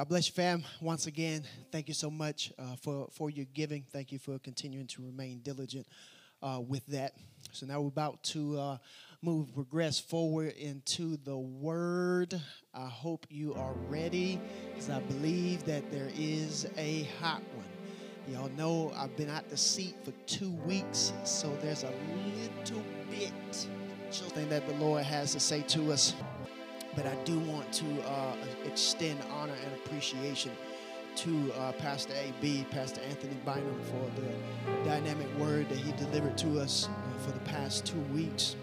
God bless you, fam. Once again, thank you so much uh, for, for your giving. Thank you for continuing to remain diligent uh, with that. So now we're about to uh, move, progress forward into the Word. I hope you are ready because I believe that there is a hot one. Y'all know I've been out the seat for two weeks, so there's a little bit something that the Lord has to say to us. But I do want to uh, extend honor and appreciation to uh, Pastor AB, Pastor Anthony Bynum, for the dynamic word that he delivered to us for the past two weeks.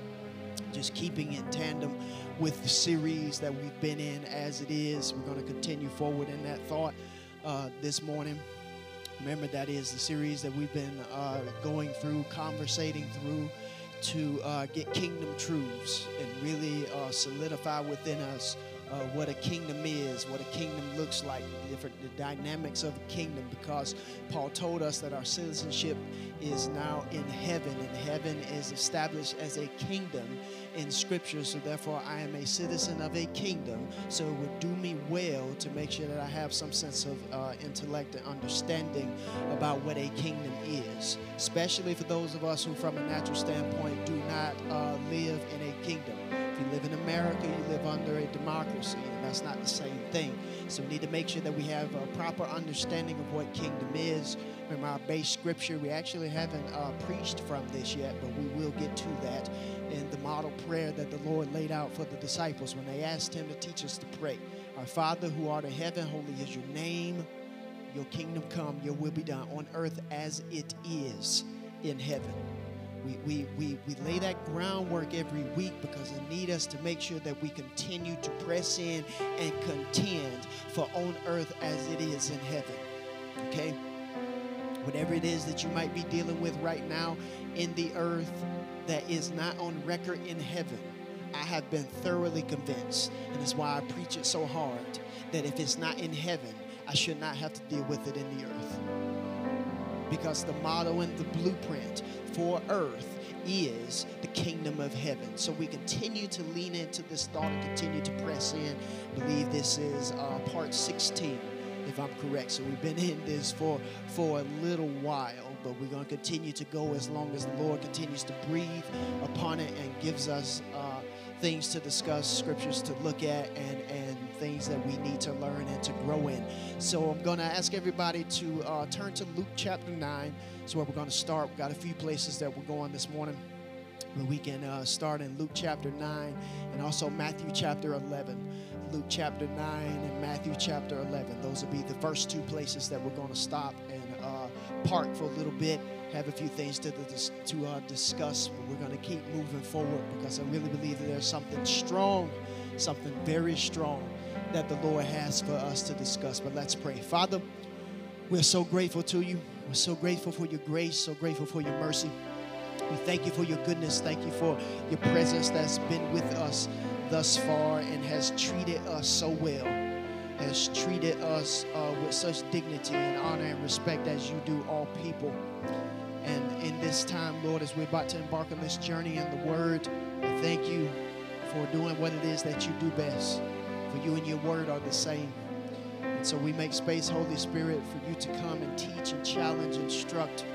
Just keeping in tandem with the series that we've been in as it is. We're going to continue forward in that thought uh, this morning. Remember, that is the series that we've been uh, going through, conversating through to uh, get kingdom truths and really uh, solidify within us uh, what a kingdom is, what a kingdom looks like, the different the dynamics of a kingdom. Because Paul told us that our citizenship is now in heaven, and heaven is established as a kingdom in Scripture. So therefore, I am a citizen of a kingdom. So it would do me well to make sure that I have some sense of uh, intellect and understanding about what a kingdom is, especially for those of us who, from a natural standpoint, do not uh, live in a kingdom. If you live in America, you live under a democracy, and that's not the same thing. So we need to make sure that we have a proper understanding of what kingdom is. Remember our base scripture, we actually haven't uh, preached from this yet, but we will get to that in the model prayer that the Lord laid out for the disciples when they asked him to teach us to pray. Our Father who art in heaven, holy is your name. Your kingdom come, your will be done on earth as it is in heaven. We, we, we, we lay that groundwork every week because it need us to make sure that we continue to press in and contend for on earth as it is in heaven. Okay? Whatever it is that you might be dealing with right now in the earth that is not on record in heaven, I have been thoroughly convinced, and that's why I preach it so hard, that if it's not in heaven, I should not have to deal with it in the earth. Because the motto and the blueprint for earth is the kingdom of heaven. So we continue to lean into this thought and continue to press in. I believe this is uh, part 16, if I'm correct. So we've been in this for, for a little while, but we're going to continue to go as long as the Lord continues to breathe upon it and gives us uh, things to discuss, scriptures to look at, and, and things that we need to learn and to grow in. So I'm going to ask everybody to uh, turn to Luke chapter 9. That's where we're going to start. We've got a few places that we're going this morning. But we can uh, start in Luke chapter 9 and also Matthew chapter 11. Luke chapter 9 and Matthew chapter 11. Those will be the first two places that we're going to stop park for a little bit, have a few things to, to uh, discuss. But we're going to keep moving forward because I really believe that there's something strong, something very strong that the Lord has for us to discuss. But let's pray. Father, we're so grateful to you. We're so grateful for your grace, so grateful for your mercy. We thank you for your goodness. Thank you for your presence that's been with us thus far and has treated us so well, has treated us uh, with such dignity and honor and respect as you do all people. And in this time, Lord, as we're about to embark on this journey in the Word, I thank you for doing what it is that you do best. For you and your Word are the same. And so we make space, Holy Spirit, for you to come and teach and challenge, instruct,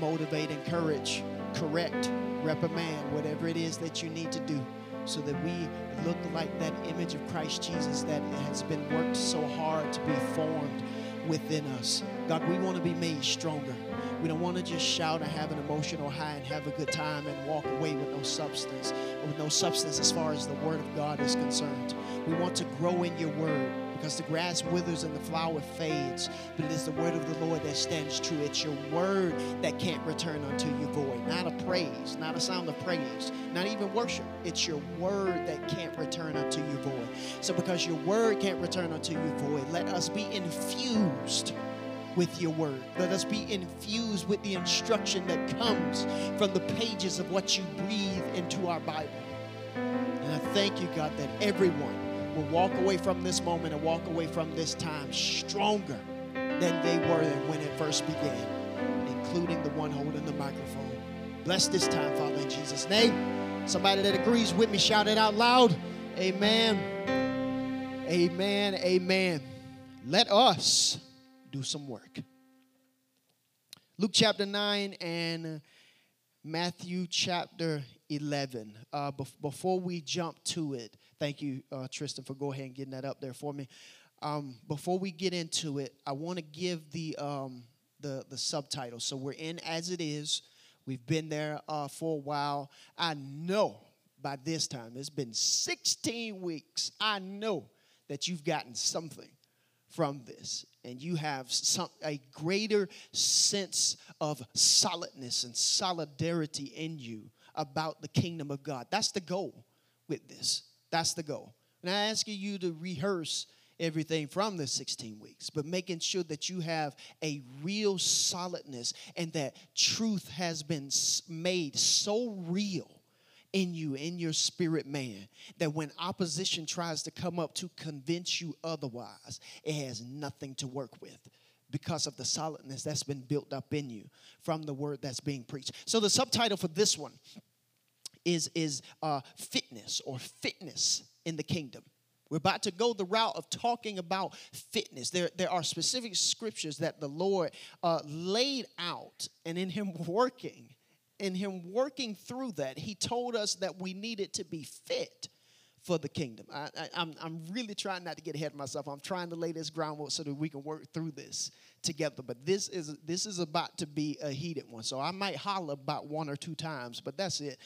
motivate, encourage, correct, reprimand, whatever it is that you need to do so that we look like that image of Christ Jesus that has been worked so hard to be formed within us. God, we want to be made stronger. We don't want to just shout and have an emotional high and have a good time and walk away with no substance, with no substance as far as the Word of God is concerned. We want to grow in your Word because the grass withers and the flower fades, but it is the word of the Lord that stands true. It's your word that can't return unto you void. Not a praise, not a sound of praise, not even worship. It's your word that can't return unto you void. So, because your word can't return unto you void, let us be infused with your word. Let us be infused with the instruction that comes from the pages of what you breathe into our Bible. And I thank you, God, that everyone will walk away from this moment and walk away from this time stronger than they were when it first began, including the one holding the microphone. Bless this time, Father, in Jesus' name. Somebody that agrees with me, shout it out loud. Amen. Amen. Amen. let us do some work. Luke chapter 9 and Matthew chapter 11. Uh, before we jump to it, thank you, uh, Tristan, for go ahead and getting that up there for me. Um, before we get into it, I want to give the, um, the, the subtitle. So we're in As It Is. We've been there uh, for a while. I know by this time, it's been 16 weeks. I know that you've gotten something from this and you have some, a greater sense of solidness and solidarity in you about the kingdom of God. That's the goal with this. That's the goal. And I ask you to rehearse everything from the 16 weeks, but making sure that you have a real solidness and that truth has been made so real in you, in your spirit man, that when opposition tries to come up to convince you otherwise, it has nothing to work with because of the solidness that's been built up in you from the word that's being preached. So the subtitle for this one is is uh, fitness or fitness in the kingdom. We're about to go the route of talking about fitness. There, there are specific scriptures that the Lord uh, laid out, and in Him working, in him working through that, he told us that we needed to be fit for the kingdom. I, am I'm, I'm really trying not to get ahead of myself. I'm trying to lay this groundwork so that we can work through this together. But this is this is about to be a heated one. So I might holler about one or two times, but that's it.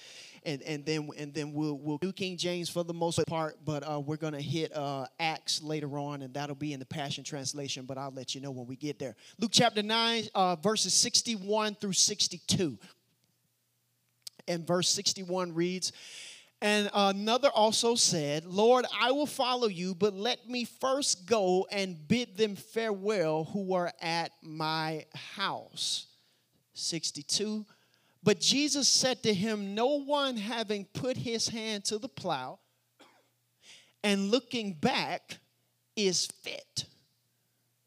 And and then and then we'll we'll do King James for the most part, but uh, we're gonna hit uh, Acts later on, and that'll be in the Passion Translation. But I'll let you know when we get there. Luke chapter nine, uh, verses 61 through 62 and verse 61 reads, and another also said, Lord, I will follow you, but let me first go and bid them farewell who are at my house. 62. But Jesus said to him, No one having put his hand to the plow and looking back is fit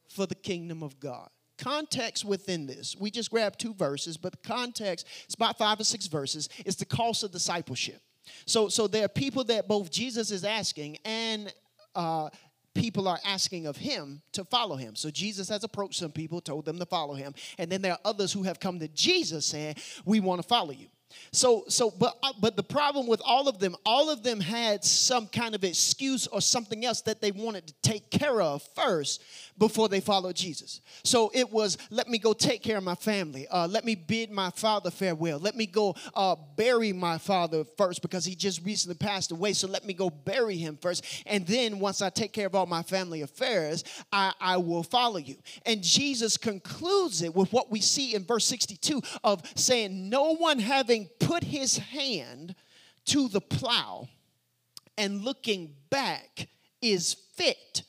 for the kingdom of God context within this, we just grabbed two verses, but the context, it's about five or six verses, is the cost of discipleship. So, so there are people that both Jesus is asking and uh, people are asking of him to follow him. So Jesus has approached some people, told them to follow him, and then there are others who have come to Jesus saying, "We want to follow you." So, so, but, uh, but the problem with all of them, all of them had some kind of excuse or something else that they wanted to take care of first before they followed Jesus. So it was, let me go take care of my family. Uh, let me bid my father farewell. Let me go uh, bury my father first because he just recently passed away. So let me go bury him first. And then once I take care of all my family affairs, I, I will follow you. And Jesus concludes it with what we see in verse 62 of saying, No one having having put his hand to the plow and looking back is fit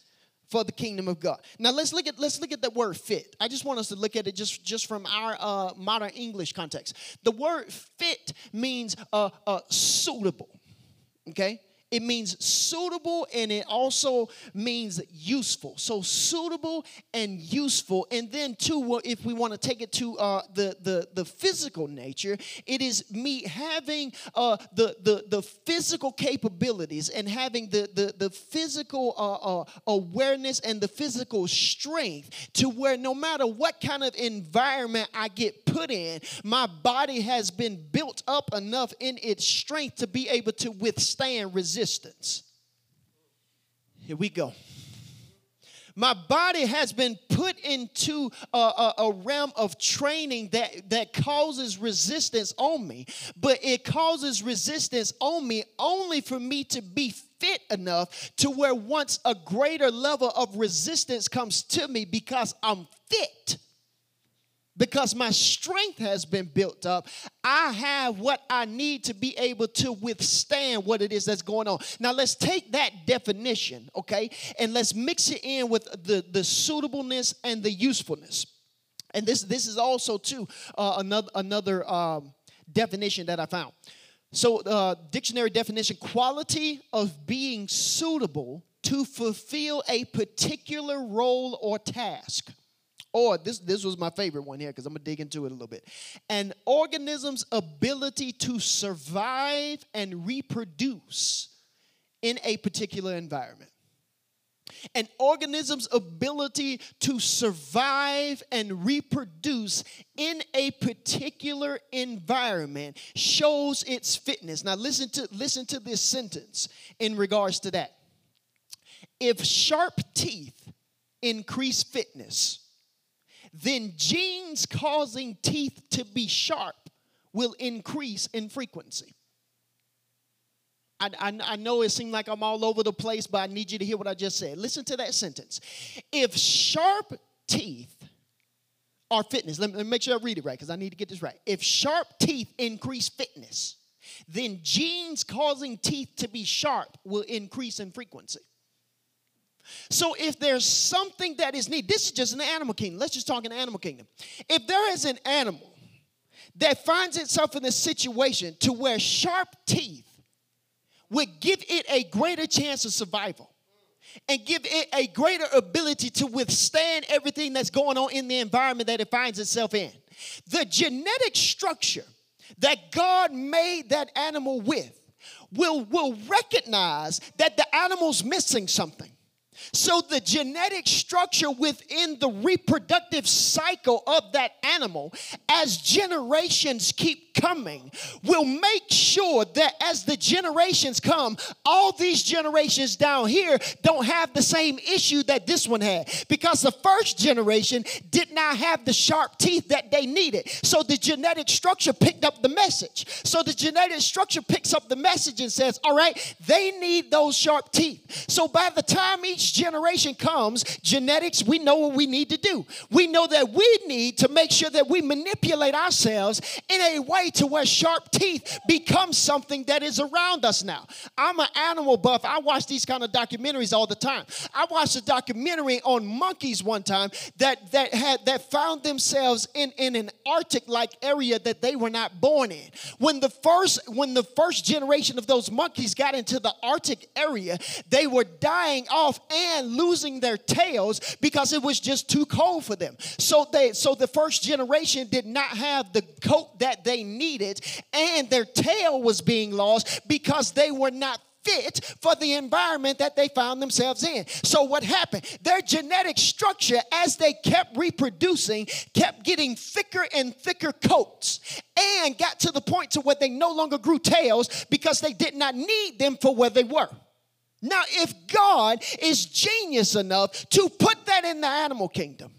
for the kingdom of God. Now let's look at let's look at the word fit. I just want us to look at it just just from our uh, modern English context. The word fit means uh, uh, suitable. Okay, it means suitable and it also means useful. So suitable and useful. And then too, if we want to take it to uh, the, the, the physical nature, it is me having uh, the, the, the physical capabilities and having the, the, the physical uh, uh awareness and the physical strength to where no matter what kind of environment I get put in, my body has been built up enough in its strength to be able to withstand resistance Here we go. My body has been put into a, a, a, realm of training that, that causes resistance on me, but it causes resistance on me only for me to be fit enough to where once a greater level of resistance comes to me because I'm fit because my strength has been built up, I have what I need to be able to withstand what it is that's going on. Now, let's take that definition, okay, and let's mix it in with the, the suitableness and the usefulness. And this, this is also, too, uh, another, another um, definition that I found. So, uh, dictionary definition quality of being suitable to fulfill a particular role or task or this, this was my favorite one here because I'm to dig into it a little bit. An organism's ability to survive and reproduce in a particular environment. An organism's ability to survive and reproduce in a particular environment shows its fitness. Now listen to listen to this sentence in regards to that. If sharp teeth increase fitness, then genes causing teeth to be sharp will increase in frequency. I, I, I, know it seems like I'm all over the place, but I need you to hear what I just said. Listen to that sentence. If sharp teeth are fitness, let me, let me make sure I read it right because I need to get this right. If sharp teeth increase fitness, then genes causing teeth to be sharp will increase in frequency. So if there's something that is needed, this is just an animal kingdom. Let's just talk an animal kingdom. If there is an animal that finds itself in a situation to where sharp teeth would give it a greater chance of survival and give it a greater ability to withstand everything that's going on in the environment that it finds itself in. The genetic structure that God made that animal with will, will recognize that the animal's missing something. So, the genetic structure within the reproductive cycle of that animal, as generations keep coming, will make sure that as the generations come, all these generations down here don't have the same issue that this one had. Because the first generation did not have the sharp teeth that they needed. So, the genetic structure picked up the message. So, the genetic structure picks up the message and says, All right, they need those sharp teeth. So, by the time each generation comes, genetics, we know what we need to do. We know that we need to make sure that we manipulate ourselves in a way to where sharp teeth become something that is around us now. I'm an animal buff. I watch these kind of documentaries all the time. I watched a documentary on monkeys one time that that had that found themselves in, in an Arctic like area that they were not born in. When the first when the first generation of those monkeys got into the Arctic area, they were dying off and losing their tails because it was just too cold for them. So they so the first generation did not have the coat that they needed and their tail was being lost because they were not fit for the environment that they found themselves in. So, what happened? Their genetic structure, as they kept reproducing, kept getting thicker and thicker coats and got to the point to where they no longer grew tails because they did not need them for where they were. Now, if God is genius enough to put that in the animal kingdom,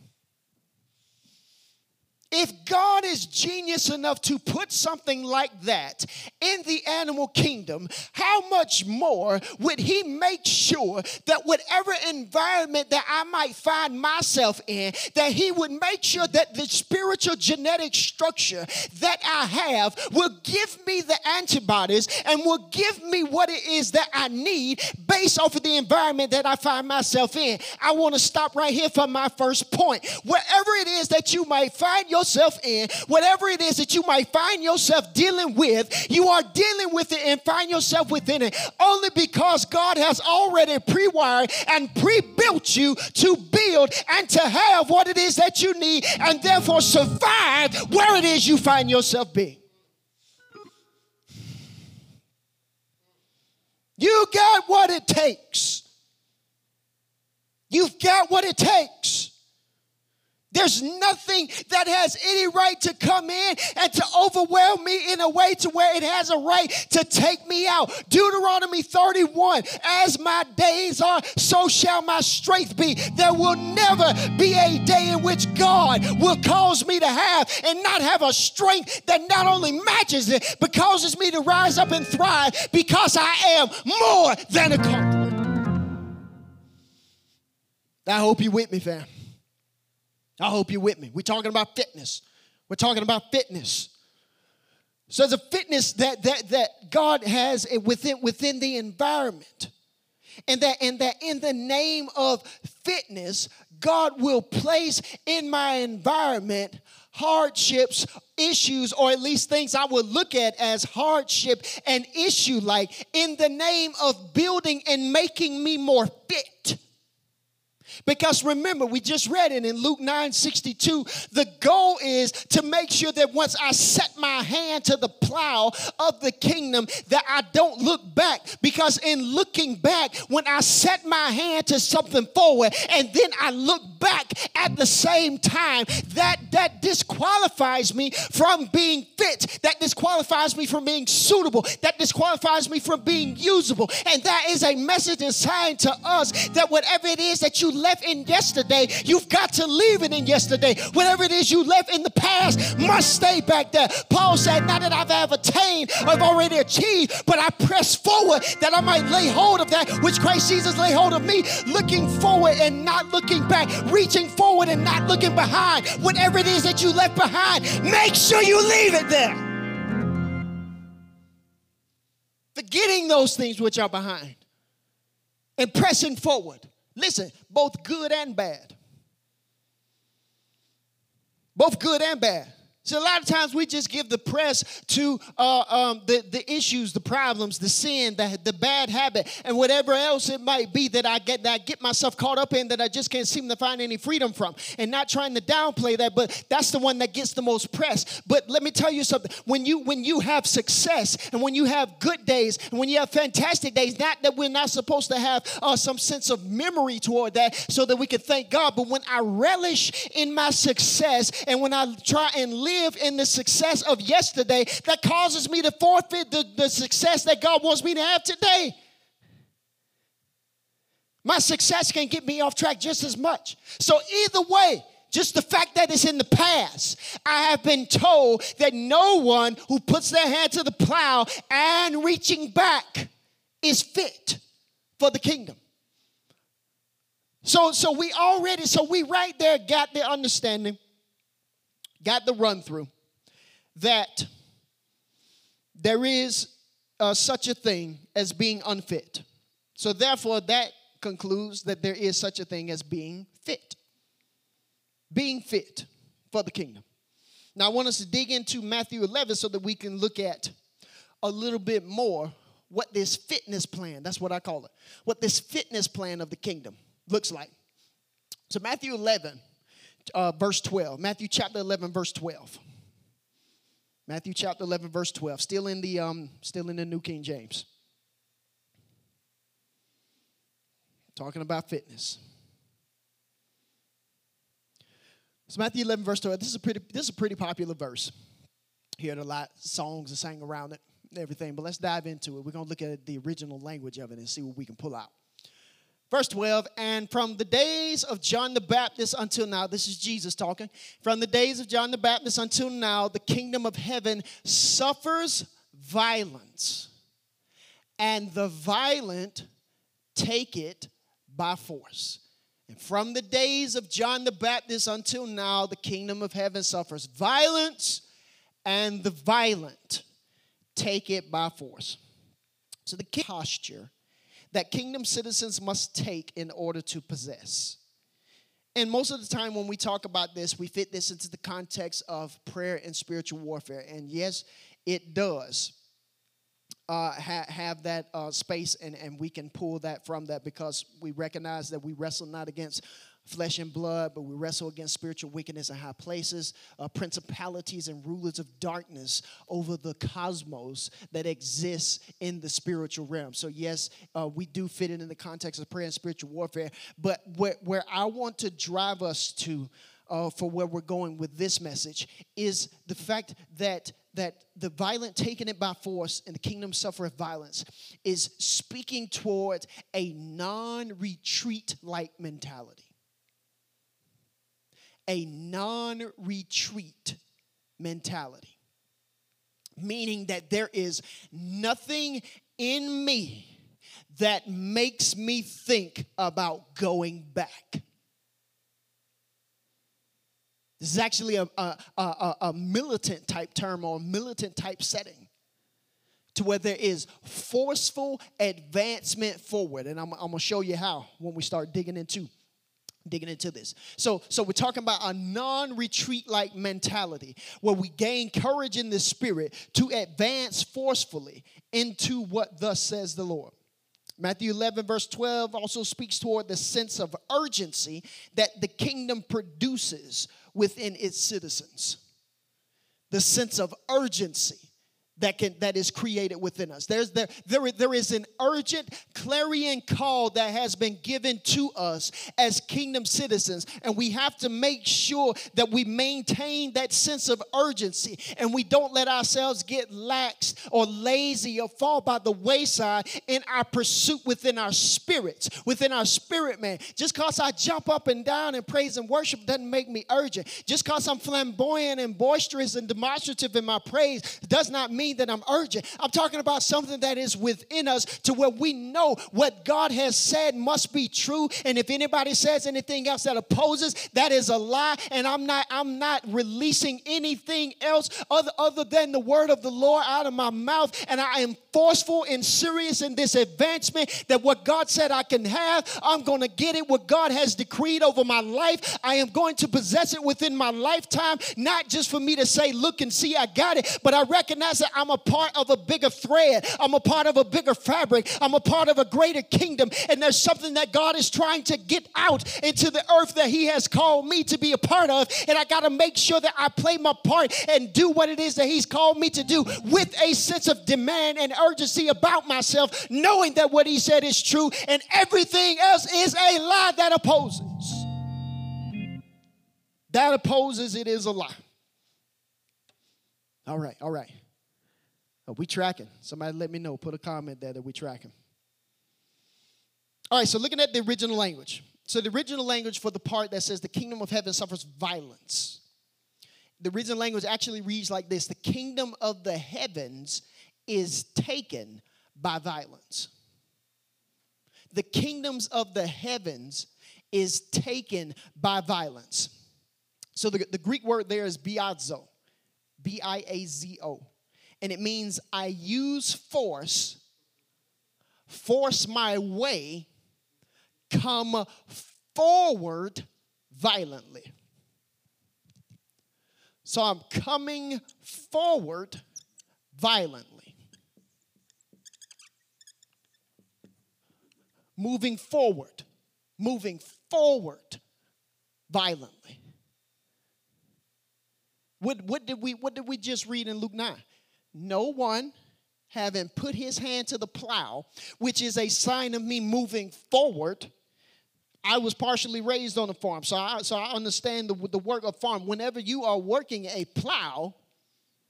if God is genius enough to put something like that in the animal kingdom, how much more would He make sure that whatever environment that I might find myself in, that He would make sure that the spiritual genetic structure that I have will give me the antibodies and will give me what it is that I need based off of the environment that I find myself in? I want to stop right here for my first point. Wherever it is that you might find yourself, yourself in, whatever it is that you might find yourself dealing with, you are dealing with it and find yourself within it only because God has already pre wired and pre built you to build and to have what it is that you need and therefore survive where it is you find yourself being. You got what it takes. You've got what it takes. There's nothing that has any right to come in and to overwhelm me in a way to where it has a right to take me out. Deuteronomy 31 As my days are, so shall my strength be. There will never be a day in which God will cause me to have and not have a strength that not only matches it, but causes me to rise up and thrive because I am more than a conqueror. I hope you with me, fam. I hope you're with me. We're talking about fitness. We're talking about fitness. So a fitness that that that God has within within the environment. And that and that in the name of fitness, God will place in my environment hardships, issues, or at least things I would look at as hardship and issue like in the name of building and making me more fit Because remember, we just read it in Luke 9 62. The goal is to make sure that once I set my hand to the plow of the kingdom, that I don't look back. Because in looking back, when I set my hand to something forward and then I look back at the same time, that, that disqualifies me from being fit, that disqualifies me from being suitable, that disqualifies me from being usable. And that is a message and sign to us that whatever it is that you left in yesterday, you've got to leave it in yesterday. Whatever it is you left in the past must stay back there. Paul said, Not that I've ever attained, I've already achieved, but I press forward that I might lay hold of that which Christ Jesus lay hold of me, looking forward and not looking back, reaching forward and not looking behind. Whatever it is that you left behind, make sure you leave it there. Forgetting those things which are behind and pressing forward. Listen, both good and bad. Both good and bad. So a lot of times we just give the press to uh, um, the, the issues, the problems, the sin, the, the bad habit, and whatever else it might be that I get that I get myself caught up in that I just can't seem to find any freedom from. And not trying to downplay that, but that's the one that gets the most press. But let me tell you something. When you when you have success and when you have good days and when you have fantastic days, not that we're not supposed to have uh, some sense of memory toward that so that we can thank God, but when I relish in my success and when I try and live live in the success of yesterday that causes me to forfeit the, the success that God wants me to have today. My success can get me off track just as much. So, either way, just the fact that it's in the past, I have been told that no one who puts their hand to the plow and reaching back is fit for the kingdom. So, so we already, so we right there got the understanding got the run through that there is uh, such a thing as being unfit. So, therefore, that concludes that there is such a thing as being fit. Being fit for the kingdom. Now, I want us to dig into Matthew 11 so that we can look at a little bit more what this fitness plan, that's what I call it, what this fitness plan of the kingdom looks like. So, Matthew 11 uh, verse 12. Matthew chapter 11, verse 12. Matthew chapter 11, verse 12. Still in the, um, still in the New King James. Talking about fitness. So Matthew 11, verse 12. This is a pretty, this is a pretty popular verse. Heard a lot songs and sang around it and everything, but let's dive into it. We're going to look at the original language of it and see what we can pull out. Verse 12, and from the days of John the Baptist until now, this is Jesus talking. From the days of John the Baptist until now, the kingdom of heaven suffers violence, and the violent take it by force. And from the days of John the Baptist until now, the kingdom of heaven suffers violence, and the violent take it by force. So the posture that kingdom citizens must take in order to possess. And most of the time, when we talk about this, we fit this into the context of prayer and spiritual warfare. And yes, it does uh, ha- have that uh, space, and, and we can pull that from that because we recognize that we wrestle not against flesh and blood, but we wrestle against spiritual wickedness in high places, uh, principalities and rulers of darkness over the cosmos that exists in the spiritual realm. So, yes, uh, we do fit it in the context of prayer and spiritual warfare, but where, where I want to drive us to uh, for where we're going with this message is the fact that that the violent taking it by force and the kingdom suffereth violence is speaking towards a non-retreat like mentality a non retreat mentality, meaning that there is nothing in me that makes me think about going back. This is actually a, a, a, a militant type term or militant type setting to where there is forceful advancement forward. And I'm, I'm going to show you how when we start digging into digging into this. So, so we're talking about a non-retreat like mentality where we gain courage in the spirit to advance forcefully into what thus says the Lord. Matthew 11, verse 12, also speaks toward the sense of urgency that the kingdom produces within its citizens. The sense of urgency that can that is created within us. There's there, there there is an urgent clarion call that has been given to us as kingdom citizens and we have to make sure that we maintain that sense of urgency and we don't let ourselves get lax or lazy or fall by the wayside in our pursuit within our spirits within our spirit man. Just cause i jump up and down and praise and worship doesn't make me urgent. Just cause i'm flamboyant and boisterous and demonstrative in my praise does not mean mean that I'm urgent. I'm talking about something that is within us to where we know what God has said must be true. And if anybody says anything else that opposes, that is a lie. And I'm not, I'm not releasing anything else other, other than the word of the Lord out of my mouth. And I am forceful and serious in this advancement that what God said I can have, I'm going to get it. What God has decreed over my life, I am going to possess it within my lifetime, not just for me to say, look and see, I got it, but I recognize that I'm a part of a bigger thread. I'm a part of a bigger fabric. I'm a part of a greater kingdom. And there's something that God is trying to get out into the earth that He has called me to be a part of. And I got to make sure that I play my part and do what it is that He's called me to do with a sense of demand and urgency about myself, knowing that what He said is true and everything else is a lie that opposes. That opposes it is a lie. All right, all right. Are we tracking? Somebody let me know. Put a comment there that we tracking. All right, so looking at the original language. So the original language for the part that says the kingdom of heaven suffers violence. The original language actually reads like this The kingdom of the heavens is taken by violence. The kingdoms of the heavens is taken by violence. So the, the Greek word there is biazo, B I A Z O and it means I use force, force my way, come forward violently. So I'm coming forward violently. Moving forward, moving forward violently. What, what, did we, what did we just read in Luke 9? no one having put his hand to the plow, which is a sign of me moving forward. I was partially raised on a farm, so I, so I understand the, the work of farm. Whenever you are working a plow,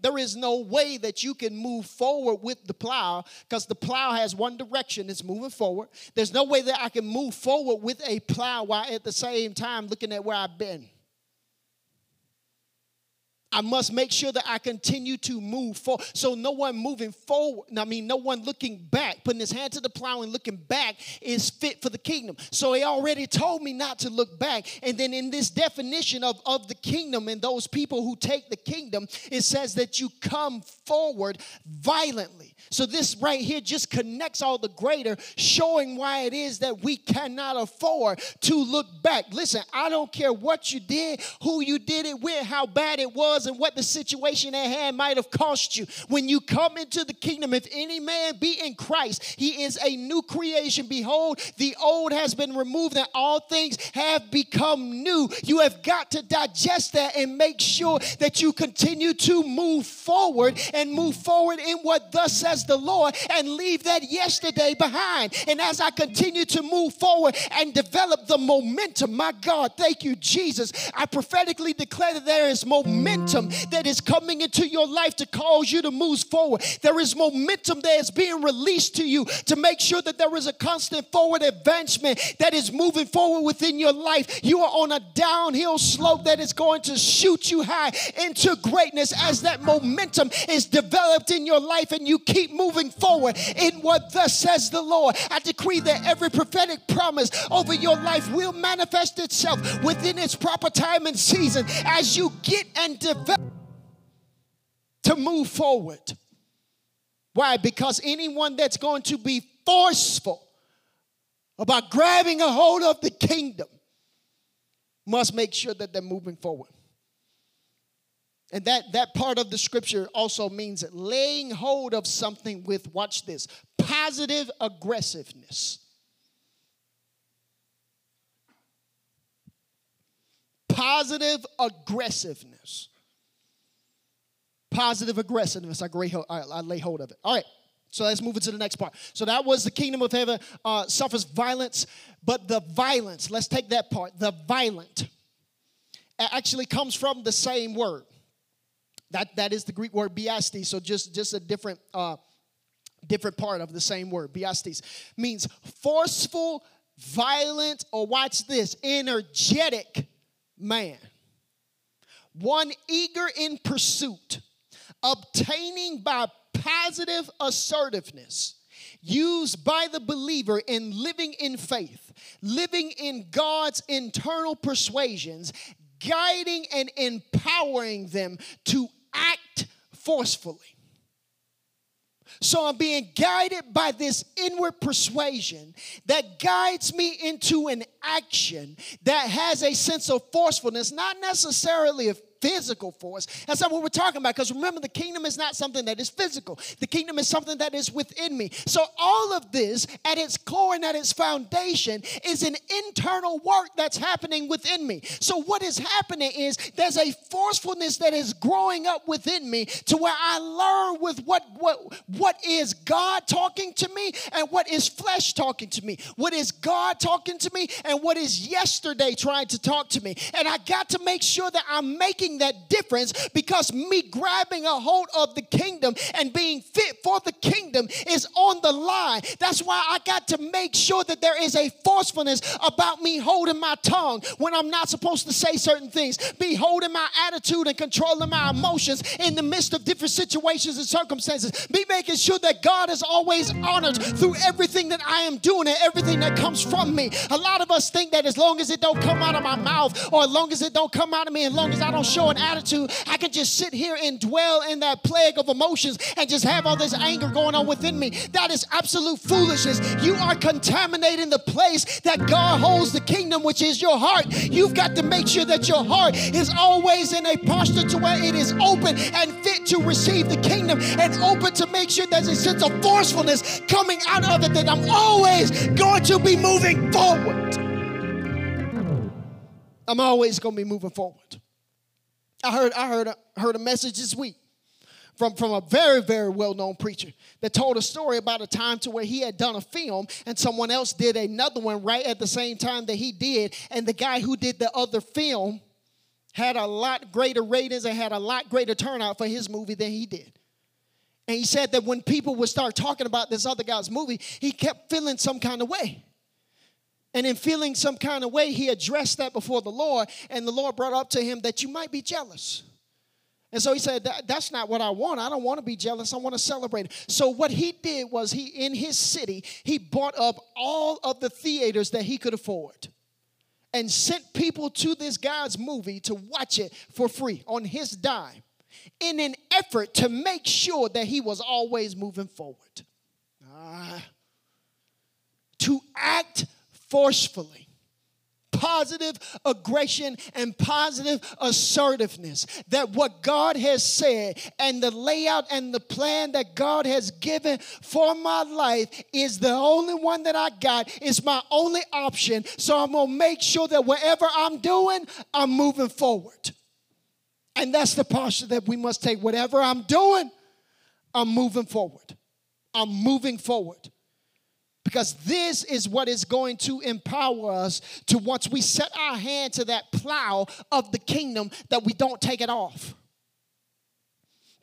there is no way that you can move forward with the plow because the plow has one direction, it's moving forward. There's no way that I can move forward with a plow while at the same time looking at where I've been. I must make sure that I continue to move forward. So no one moving forward, I mean, no one looking back, putting his hand to the plow and looking back is fit for the kingdom. So he already told me not to look back. And then in this definition of, of the kingdom and those people who take the kingdom, it says that you come forward violently. So this right here just connects all the greater, showing why it is that we cannot afford to look back. Listen, I don't care what you did, who you did it with, how bad it was and what the situation at hand might have cost you. When you come into the kingdom, if any man be in Christ, he is a new creation. Behold, the old has been removed and all things have become new. You have got to digest that and make sure that you continue to move forward and move forward in what thus says the Lord and leave that yesterday behind. And as I continue to move forward and develop the momentum, my God, thank you, Jesus. I prophetically declare that there is momentum momentum that is coming into your life to cause you to move forward. There is momentum that is being released to you to make sure that there is a constant forward advancement that is moving forward within your life. You are on a downhill slope that is going to shoot you high into greatness as that momentum is developed in your life and you keep moving forward in what thus says the Lord. I decree that every prophetic promise over your life will manifest itself within its proper time and season as you get and develop to move forward. Why? Because anyone that's going to be forceful about grabbing a hold of the kingdom must make sure that they're moving forward. And that, that part of the scripture also means laying hold of something with, watch this, positive aggressiveness. Positive aggressiveness. Positive aggressiveness. I, I, I lay hold of it. All right. So let's move into the next part. So that was the kingdom of heaven uh, suffers violence, but the violence, let's take that part, the violent, actually comes from the same word. That, that is the Greek word biastes, so just, just a different, uh, different part of the same word. Biastes means forceful, violent, or watch this, energetic man. One eager in pursuit, obtaining by positive assertiveness used by the believer in living in faith, living in God's internal persuasions, guiding and empowering them to act forcefully. So I'm being guided by this inward persuasion that guides me into an action that has a sense of forcefulness, not necessarily of physical force. That's not what we're talking about because remember, the kingdom is not something that is physical, the kingdom is something that is within me. So, all of this at its core and at its foundation is an internal work that's happening within me. So, what is happening is there's a forcefulness that is growing up within me to where I learn with what, what, what is God talking to me and what is flesh talking to me. What is God talking to me and what is yesterday trying to talk to me. And I got to make sure that I'm making making that difference because me grabbing a hold of the kingdom and being fit for the kingdom is on the line. That's why I got to make sure that there is a forcefulness about me holding my tongue when I'm not supposed to say certain things, be holding my attitude and controlling my emotions in the midst of different situations and circumstances, be making sure that God is always honored through everything that I am doing and everything that comes from me. A lot of us think that as long as it don't come out of my mouth or as long as it don't come out of me, as long as I don't show show an attitude, I can just sit here and dwell in that plague of emotions and just have all this anger going on within me. That is absolute foolishness. You are contaminating the place that God holds the kingdom, which is your heart. You've got to make sure that your heart is always in a posture to where it is open and fit to receive the kingdom and open to make sure there's a sense of forcefulness coming out of it that I'm always going to be moving forward. I'm always going to be moving forward. I heard, I heard, heard a message this week from, from a very, very well-known preacher that told a story about a time to where he had done a film and someone else did another one right at the same time that he did. And the guy who did the other film had a lot greater ratings and had a lot greater turnout for his movie than he did. And he said that when people would start talking about this other guy's movie, he kept feeling some kind of way. And in feeling some kind of way, he addressed that before the Lord, and the Lord brought up to him that you might be jealous. And so he said, that, That's not what I want. I don't want to be jealous. I want to celebrate. So, what he did was, he in his city, he bought up all of the theaters that he could afford and sent people to this guy's movie to watch it for free on his dime in an effort to make sure that he was always moving forward. Uh, to act forcefully positive aggression and positive assertiveness that what God has said and the layout and the plan that God has given for my life is the only one that I got, is my only option. So I'm to make sure that whatever I'm doing, I'm moving forward. And that's the posture that we must take. Whatever I'm doing, I'm moving forward. I'm moving forward. Because this is what is going to empower us to once we set our hand to that plow of the kingdom, that we don't take it off.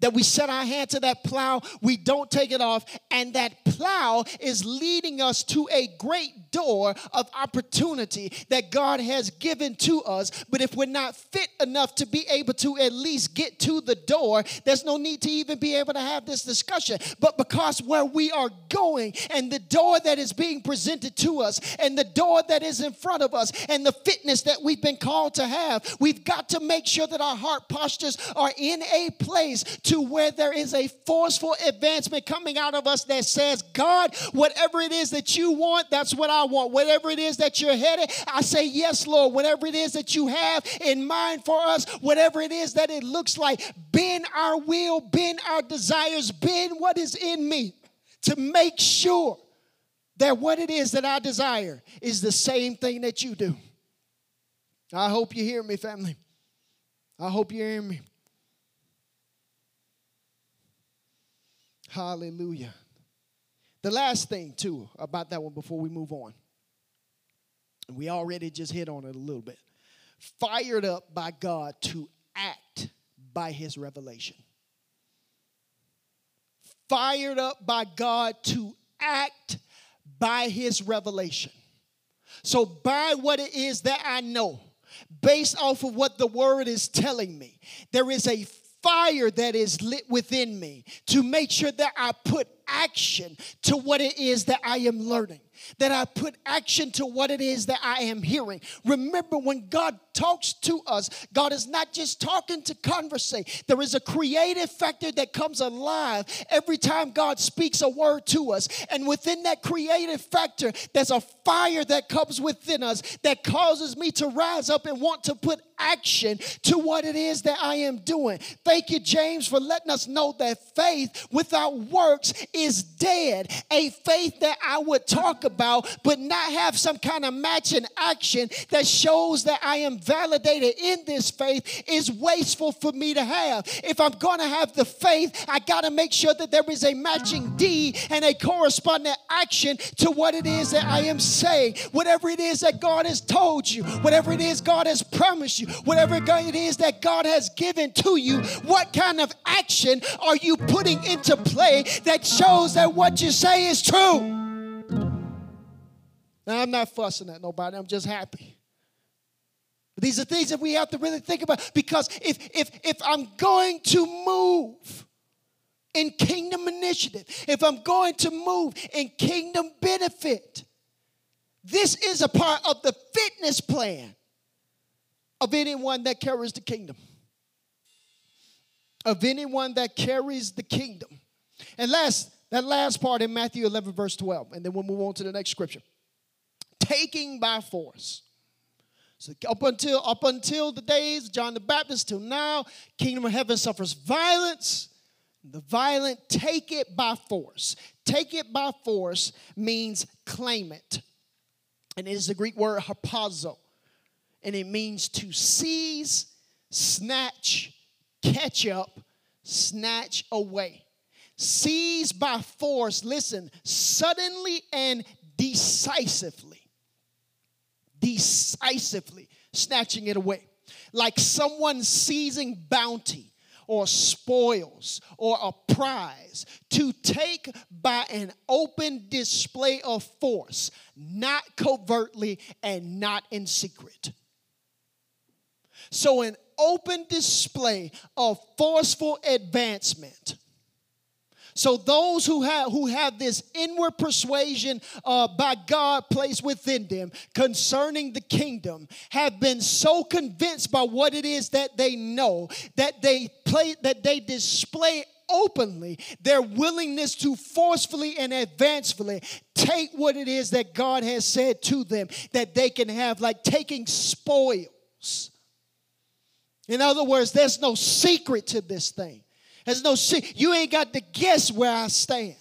That we set our hand to that plow, we don't take it off, and that plow is leading us to a great door of opportunity that God has given to us. But if we're not fit enough to be able to at least get to the door, there's no need to even be able to have this discussion. But because where we are going and the door that is being presented to us and the door that is in front of us and the fitness that we've been called to have, we've got to make sure that our heart postures are in a place to where there is a forceful advancement coming out of us that says, God, whatever it is that you want, that's what I want. Whatever it is that you're headed, I say, Yes, Lord. Whatever it is that you have in mind for us, whatever it is that it looks like, bend our will, bend our desires, bend what is in me to make sure that what it is that I desire is the same thing that you do. I hope you hear me, family. I hope you hear me. Hallelujah. The last thing, too, about that one before we move on, and we already just hit on it a little bit. Fired up by God to act by his revelation. Fired up by God to act by his revelation. So, by what it is that I know, based off of what the word is telling me, there is a fire that is lit within me to make sure that I put action to what it is that I am learning that I put action to what it is that I am hearing. Remember, when God talks to us, God is not just talking to conversate. There is a creative factor that comes alive every time God speaks a word to us. And within that creative factor, there's a fire that comes within us that causes me to rise up and want to put action to what it is that I am doing. Thank you, James, for letting us know that faith without works is dead. A faith that I would talk about, but not have some kind of matching action that shows that I am validated in this faith is wasteful for me to have. If I'm going to have the faith, I got to make sure that there is a matching deed and a corresponding action to what it is that I am saying. Whatever it is that God has told you, whatever it is God has promised you, whatever it is that God has given to you, what kind of action are you putting into play that shows that what you say is true? Now, I'm not fussing at nobody, I'm just happy. But these are things that we have to really think about because if, if, if I'm going to move, in kingdom initiative, if I'm going to move in kingdom benefit, this is a part of the fitness plan of anyone that carries the kingdom. Of anyone that carries the kingdom. And last, that last part in Matthew 11, verse 12, and then we'll move on to the next scripture. Taking by force. So up until up until the days of John the Baptist till now, kingdom of heaven suffers violence. The violent take it by force. Take it by force means claim it. And it is the Greek word harpazo and it means to seize, snatch, catch up, snatch away. Seize by force, listen, suddenly and decisively. Decisively snatching it away. Like someone seizing bounty or spoils or a prize to take by an open display of force, not covertly and not in secret. So, an open display of forceful advancement. So those who have who have this inward persuasion uh, by God placed within them concerning the kingdom have been so convinced by what it is that they know that they play that they display openly their willingness to forcefully and advancefully take what it is that God has said to them that they can have like taking spoils in other words, there's no secret to this thing. There's no secret. You ain't got to guess where I stand.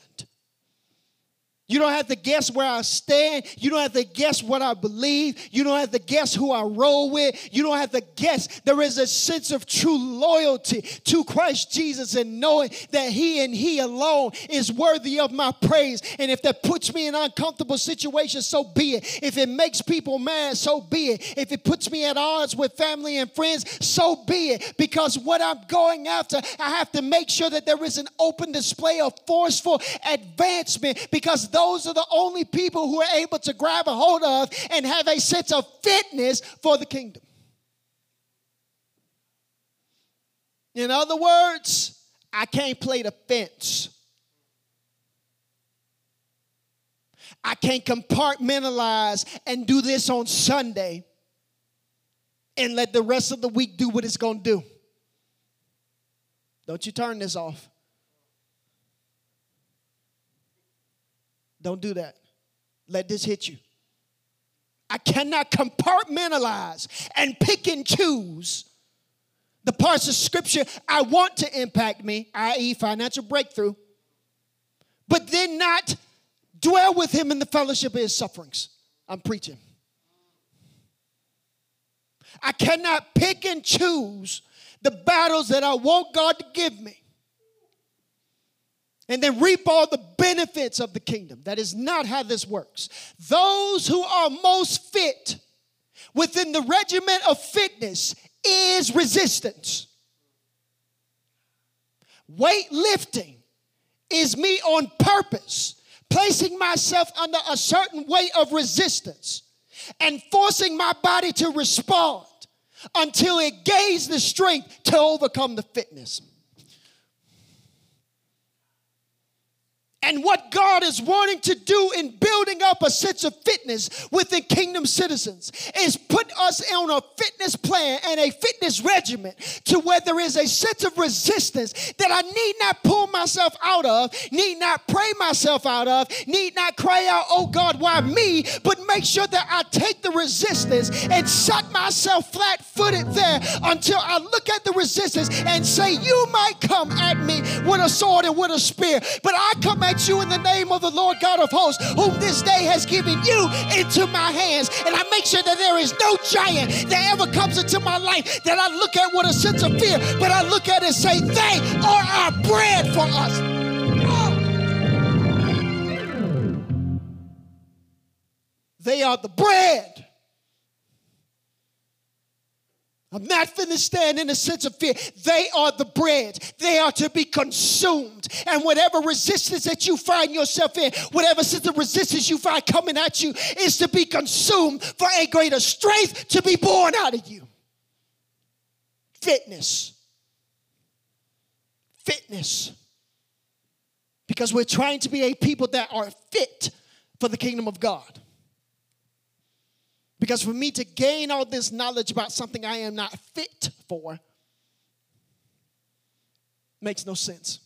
You don't have to guess where I stand. You don't have to guess what I believe. You don't have to guess who I roll with. You don't have to guess. There is a sense of true loyalty to Christ Jesus and knowing that He and He alone is worthy of my praise. And if that puts me in uncomfortable situations, so be it. If it makes people mad, so be it. If it puts me at odds with family and friends, so be it. Because what I'm going after, I have to make sure that there is an open display of forceful advancement because those are the only people who are able to grab a hold of and have a sense of fitness for the kingdom. In other words, I can't play the fence. I can't compartmentalize and do this on Sunday and let the rest of the week do what it's going to do. Don't you turn this off. Don't do that. Let this hit you. I cannot compartmentalize and pick and choose the parts of scripture I want to impact me, i.e., financial breakthrough. but then not dwell with him in the fellowship of his sufferings. I'm preaching. I cannot pick and choose the battles that I want God to give me and then reap all the benefits of the kingdom. That is not how this works. Those who are most fit within the regiment of fitness is resistance. Weightlifting is me on purpose placing myself under a certain weight of resistance and forcing my body to respond until it gains the strength to overcome the fitness. And what God is wanting to do in building up a sense of fitness within kingdom citizens is put us on a fitness plan and a fitness regimen to where there is a sense of resistance that I need not pull myself out of, need not pray myself out of, need not cry out, oh God, why me? But make sure that I take the resistance and set myself flat footed there until I look at the resistance and say, You might come at me with a sword and with a spear, but I come at you in the name of the Lord God of hosts, whom this day has given you into my hands. And I make sure that there is no giant that ever comes into my life that I look at with a sense of fear, but I look at it and say, They are our bread for us. They are the bread. I'm not finna stand in a sense of fear. They are the bread. They are to be consumed. And whatever resistance that you find yourself in, whatever sense of resistance you find coming at you, is to be consumed for a greater strength to be born out of you. Fitness. Fitness. Because we're trying to be a people that are fit for the kingdom of God. Because for me to gain all this knowledge about something I am not fit for makes no sense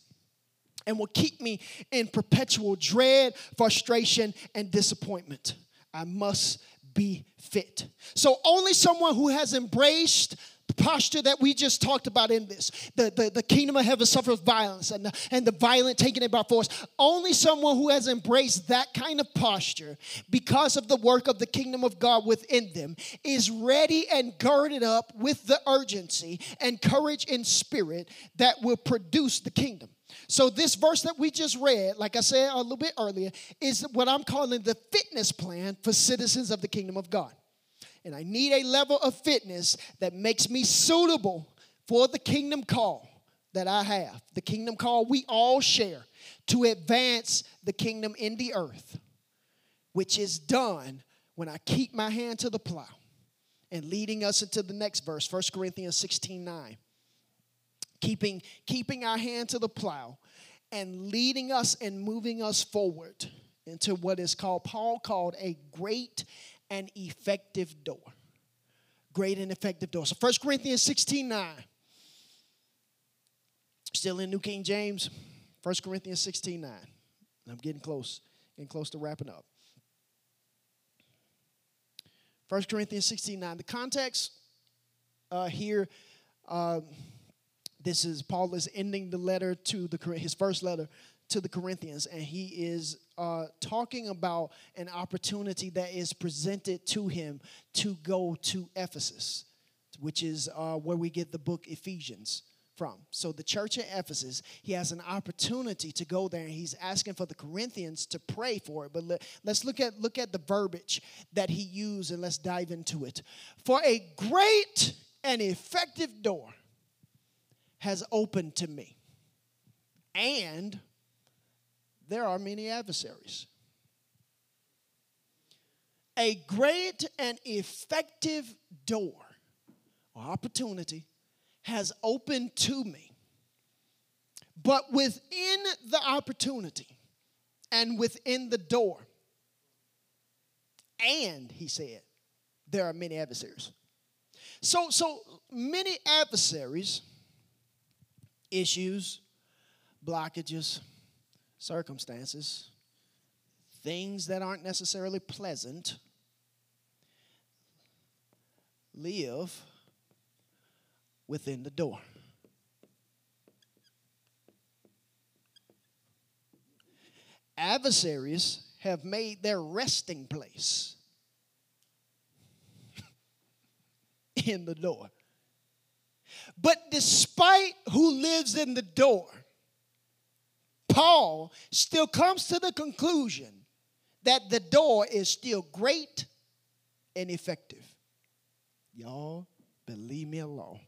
and will keep me in perpetual dread, frustration, and disappointment. I must be fit. So, only someone who has embraced posture that we just talked about in this. The, the, the kingdom of heaven suffers violence and the, and the violent taking it by force. Only someone who has embraced that kind of posture because of the work of the kingdom of god within them is ready and girded up with the urgency and courage in spirit that will produce the kingdom. So, this verse that we just read, like I said a little bit earlier, is what I'm calling the fitness plan for citizens of the kingdom of God and I need a level of fitness that makes me suitable for the kingdom call that I have, the kingdom call we all share to advance the kingdom in the earth, which is done when I keep my hand to the plow. And leading us into the next verse, 1 Corinthians 16 9. Keeping, keeping our hand to the plow and leading us and moving us forward into what is called, Paul called a great an effective door. Great and effective door. So 1 Corinthians 16 9. Still in New King James. 1 Corinthians 16 9. I'm getting close, getting close to wrapping up. 1 Corinthians 16 9. The context uh, here, uh, this is Paul is ending the letter to the his first letter to the Corinthians, and he is uh, talking about an opportunity that is presented to him to go to Ephesus, which is uh, where we get the book Ephesians from. So the church at Ephesus, he has an opportunity to go there and he's asking for the Corinthians to pray for it. But let, us look at look at the verbiage that he used and let's dive into it. For a great and effective door has opened to me. And there are many adversaries. A great and effective door or opportunity has opened to me. But within the opportunity and within the door, and he said, there are many adversaries. So, so many adversaries, issues, blockages, circumstances, things that aren't necessarily pleasant, live within the door. adversaries have made their resting place in the door. But despite who lives in the door, Paul still comes to the conclusion that the door is still great and effective. Y'all, believe me alone.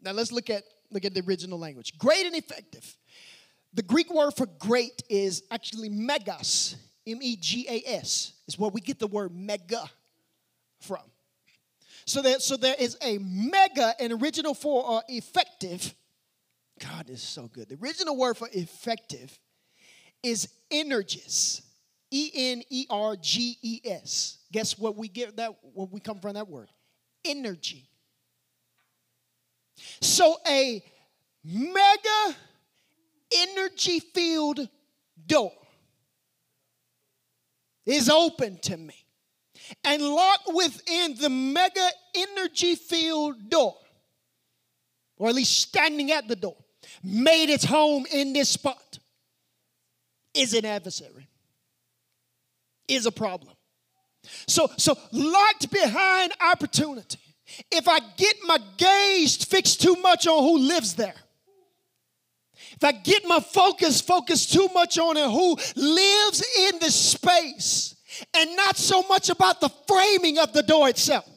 Now let's look at look at the original language. Great and effective. The Greek word for great is actually megas, M E G A S. Is where we get the word mega from. So that so there is a mega, and original for uh, effective. God is so good. The original word for effective is energes. E N E R G E S. Guess what we get that when we come from that word? Energy. So a mega energy filled door is open to me and locked within the mega energy filled door, or at least standing at the door, made its home in this spot, is an adversary, is a problem. So, so locked behind opportunity. If I get my gaze fixed too much on who lives there, if I get my focus focused too much on who lives in the space, and not so much about the framing of the door itself.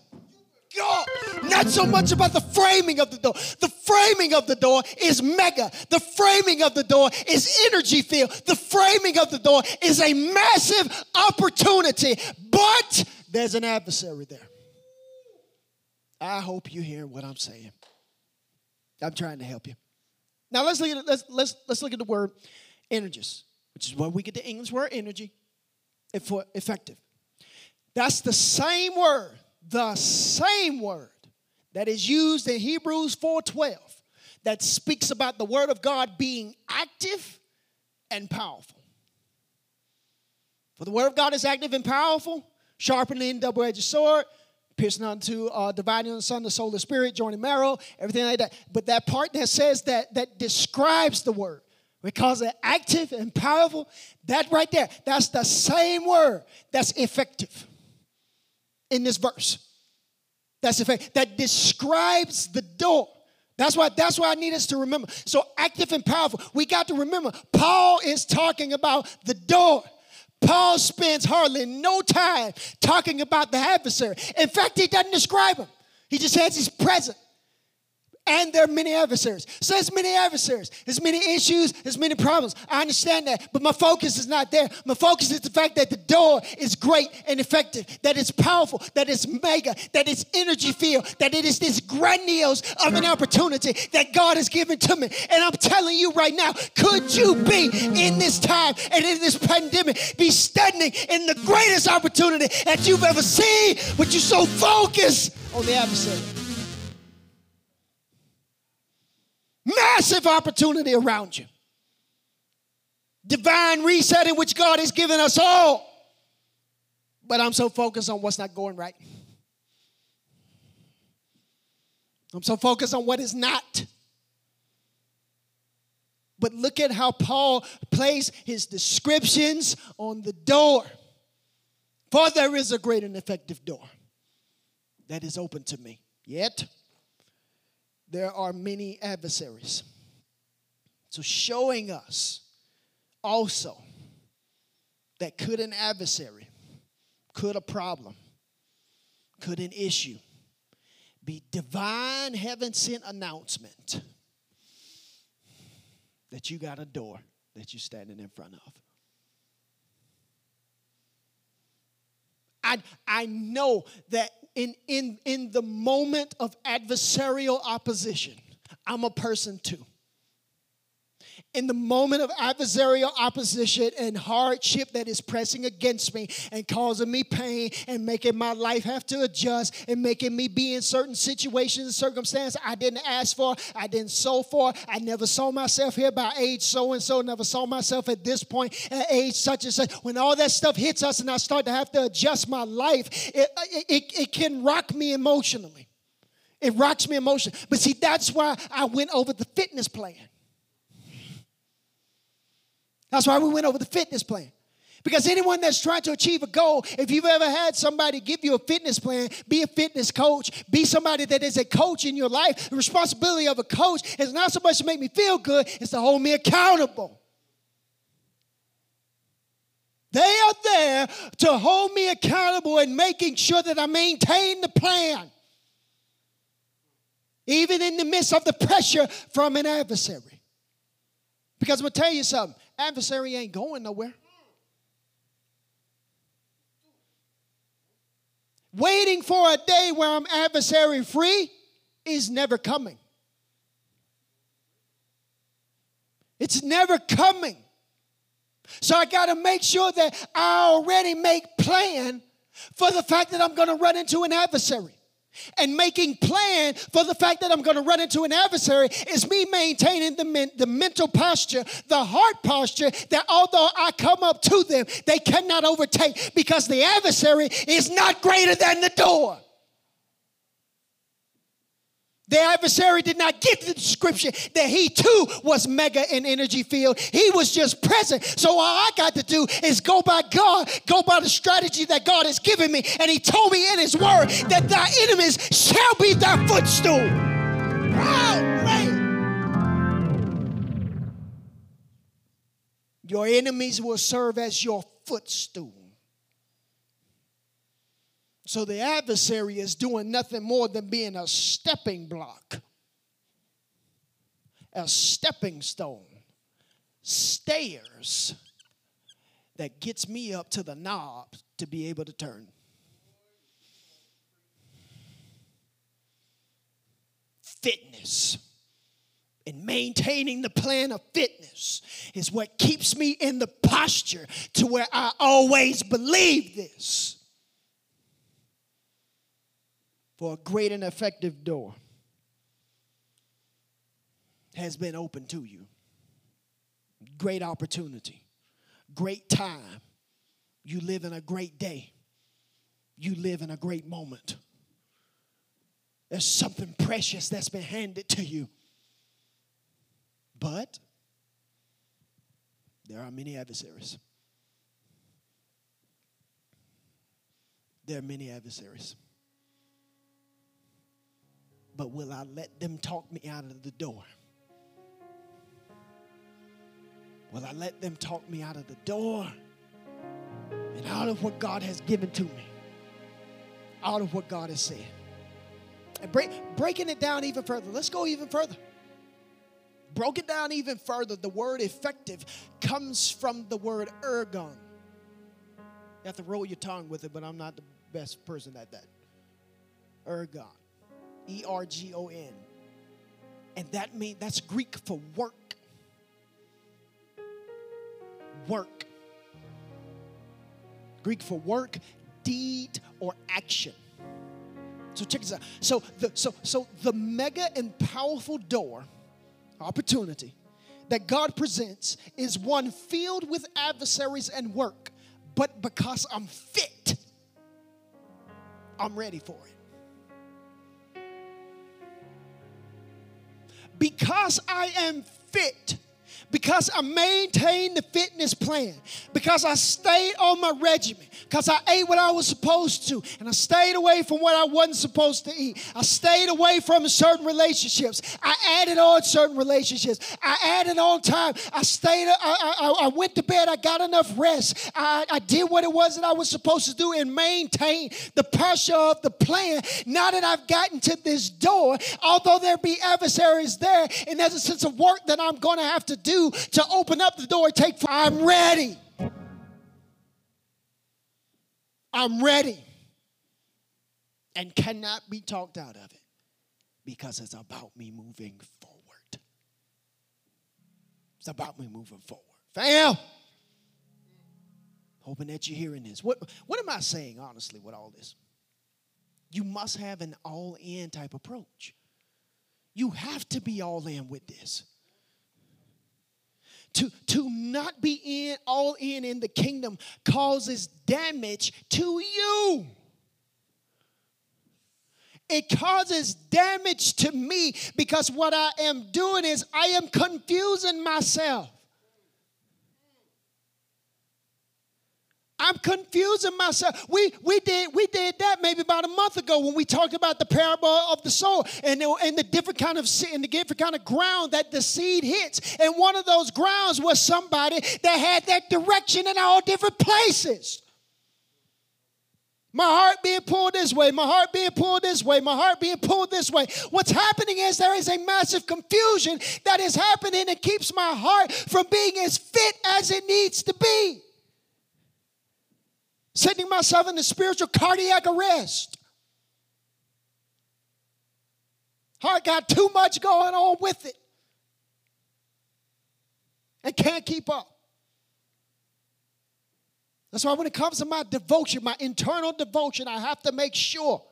God, not so much about the framing of the door. The framing of the door is mega. The framing of the door is energy filled. The framing of the door is a massive opportunity, but there's an adversary there. I hope you hear what I'm saying. I'm trying to help you. Now let's look at let's let's let's look at the word energes, which is where we get the English word energy for effective. That's the same word, the same word that is used in Hebrews 4:12 that speaks about the word of God being active and powerful. For the word of God is active and powerful, sharpening double-edged sword, piercing unto uh, dividing on the Son, the soul, the spirit, joining marrow, everything like that. But that part that says that that describes the word because they're active and powerful, that right there, that's the same word that's effective in this verse. That's the fact That describes the door. That's why, that's why I need us to remember. So active and powerful. We got to remember, Paul is talking about the door. Paul spends hardly no time talking about the adversary. In fact, he doesn't describe him. He just says he's present and there are many adversaries. So there's many adversaries. There's many issues. There's many problems. I understand that, but my focus is not there. My focus is the fact that the door is great and effective, that it's powerful, that it's mega, that it's energy filled, that it is this grandiose of an opportunity that God has given to me. And I'm telling you right now, could you be in this time and in this pandemic, be standing in the greatest opportunity that you've ever seen, but you're so focused on the adversary? Massive opportunity around you. Divine reset in which God has given us all. But I'm so focused on what's not going right. I'm so focused on what is not. But look at how Paul plays his descriptions on the door. For there is a great and effective door that is open to me. Yet, there are many adversaries. So, showing us also that could an adversary, could a problem, could an issue be divine heaven sent announcement that you got a door that you're standing in front of. I, I know that in, in, in the moment of adversarial opposition, I'm a person too in the moment of adversarial opposition and hardship that is pressing against me and causing me pain and making my life have to adjust and making me be in certain situations and circumstances I didn't ask for, I didn't sow for, I never saw myself here by age so and so, never saw myself at this point at age such and such. When all that stuff hits us and I start to have to adjust my life, it, it, it can rock me emotionally. It rocks me emotionally. But see, that's why I went over the fitness plan. That's why we went over the fitness plan. Because anyone that's trying to achieve a goal, if you've ever had somebody give you a fitness plan, be a fitness coach, be somebody that is a coach in your life, the responsibility of a coach is not so much to make me feel good, it's to hold me accountable. They are there to hold me accountable and making sure that I maintain the plan. Even in the midst of the pressure from an adversary. Because I'm going to tell you something adversary ain't going nowhere. Waiting for a day where I'm adversary free is never coming. It's never coming. So I got to make sure that I already make plan for the fact that I'm going to run into an adversary. And making plan for the fact that I'm going to run into an adversary is me maintaining the, men, the mental posture, the heart posture that although I come up to them, they cannot overtake because the adversary is not greater than the door. The adversary did not get the description that he too was mega in energy field. He was just present. So all I got to do is go by God, go by the strategy that God has given me. And he told me in his word that thy enemies shall be thy footstool. Your enemies will serve as your footstool. So the adversary is doing nothing more than being a stepping block, a stepping stone, stairs that gets me up to the knob to be able to turn. Fitness and maintaining the plan of fitness is what keeps me in the posture to where I always believe this. For a great and effective door has been open to you. Great opportunity, great time. You live in a great day, you live in a great moment. There's something precious that's been handed to you. But there are many adversaries. There are many adversaries but will I let them talk me out of the door? Will I let them talk me out of the door and out of what God has given to me? Out of what God has said. And break, breaking it down even further. Let's go even further. Broke it down even further. The word effective comes from the word ergon. You have to roll your tongue with it, but I'm not the best person at that. Ergon. E R G O N. And that means that's Greek for work. Work. Greek for work, deed, or action. So check this out. So the so so the mega and powerful door, opportunity that God presents is one filled with adversaries and work, but because I'm fit, I'm ready for it. Because I am fit because I maintained the fitness plan, because I stayed on my regimen, because I ate what I was supposed to, and I stayed away from what I wasn't supposed to eat. I stayed away from certain relationships. I added on certain relationships. I added on time. I stayed, I, I, I went to bed. I got enough rest. I, I did what it was that I was supposed to do and maintain the pressure of the plan. Now that I've gotten to this door, although there be adversaries there, and there's a sense of work that I'm going to have to do to open up the door, take, I'm ready. I'm ready. And cannot be talked out of it because it's about me moving forward. It's about me moving forward. Fam, hoping that you're hearing this. What, what am I saying, honestly, with all this? You must have an all in type approach. You have to be all in with this to, to not be in all in in the kingdom causes damage to you it causes damage to me because what I am doing is I am confusing myself. I'm confusing myself. We we did we did that maybe about a month ago when we talked about the parable of the soul and the, and the different kind of and the different kind of ground that the seed hits. And one of those grounds was somebody that had that direction in all different places. My heart being pulled this way, my heart being pulled this way, my heart being pulled this way. What's happening is there is a massive confusion that is happening and keeps my heart from being as fit as it needs to be setting myself in a spiritual cardiac arrest. Heart got too much going on with it and can't keep up. That's why when it comes to my devotion, my internal devotion, I have to make sure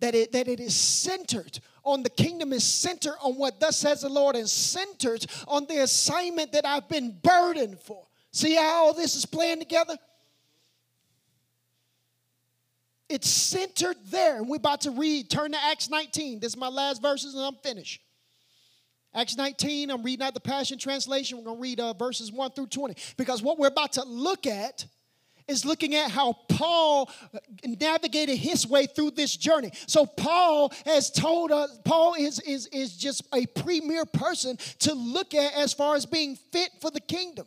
that it, that it is centered on the kingdom, is centered on what thus says the Lord, and centered on the assignment that I've been burdened for. See how all this is playing together? It's centered there. And we're about to read, turn to Acts 19. This is my last verses and I'm finished. Acts 19, I'm reading out the Passion Translation. We're going to read uh, verses 1 through 20. Because what we're about to look at is looking at how Paul navigated his way through this journey. So Paul has told us, Paul is, is, is just a premier person to look at as far as being fit for the kingdom.